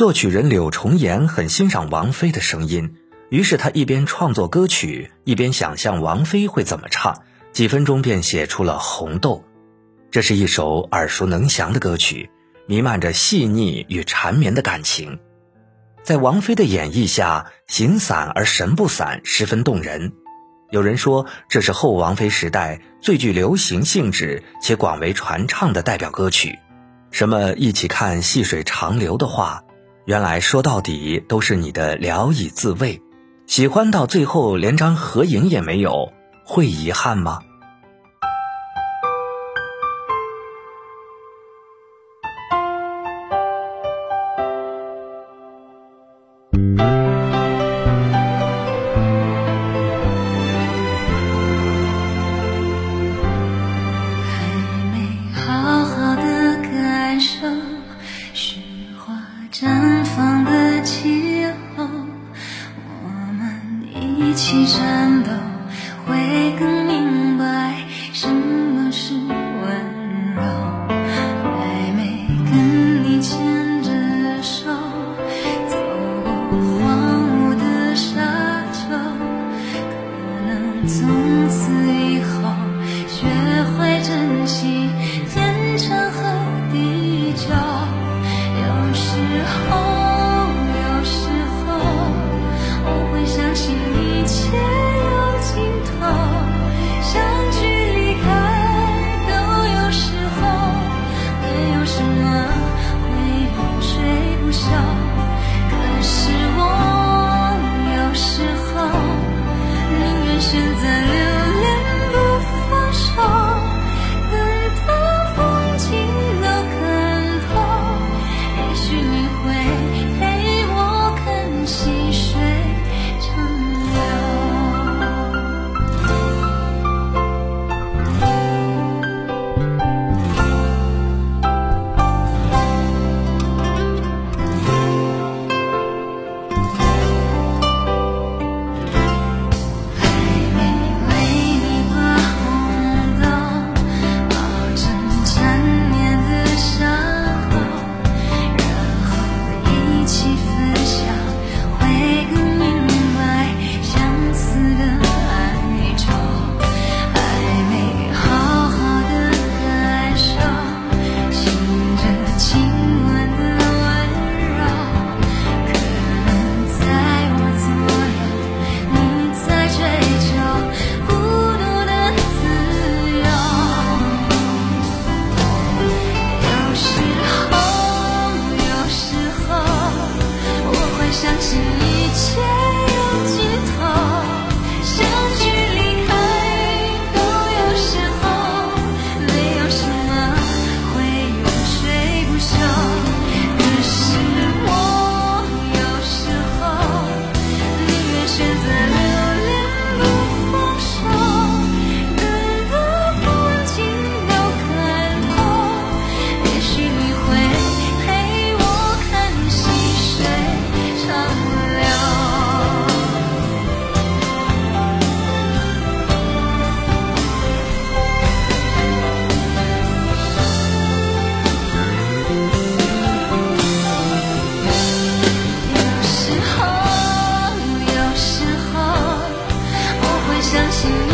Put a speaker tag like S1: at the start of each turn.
S1: 作曲人柳重言很欣赏王菲的声音，于是他一边创作歌曲，一边想象王菲会怎么唱，几分钟便写出了《红豆》。这是一首耳熟能详的歌曲，弥漫着细腻与缠绵的感情，在王菲的演绎下，形散而神不散，十分动人。有人说，这是后王菲时代最具流行性质且广为传唱的代表歌曲。什么一起看细水长流的话，原来说到底都是你的聊以自慰。喜欢到最后连张合影也没有，会遗憾吗？
S2: 一起战斗，会更现在。相信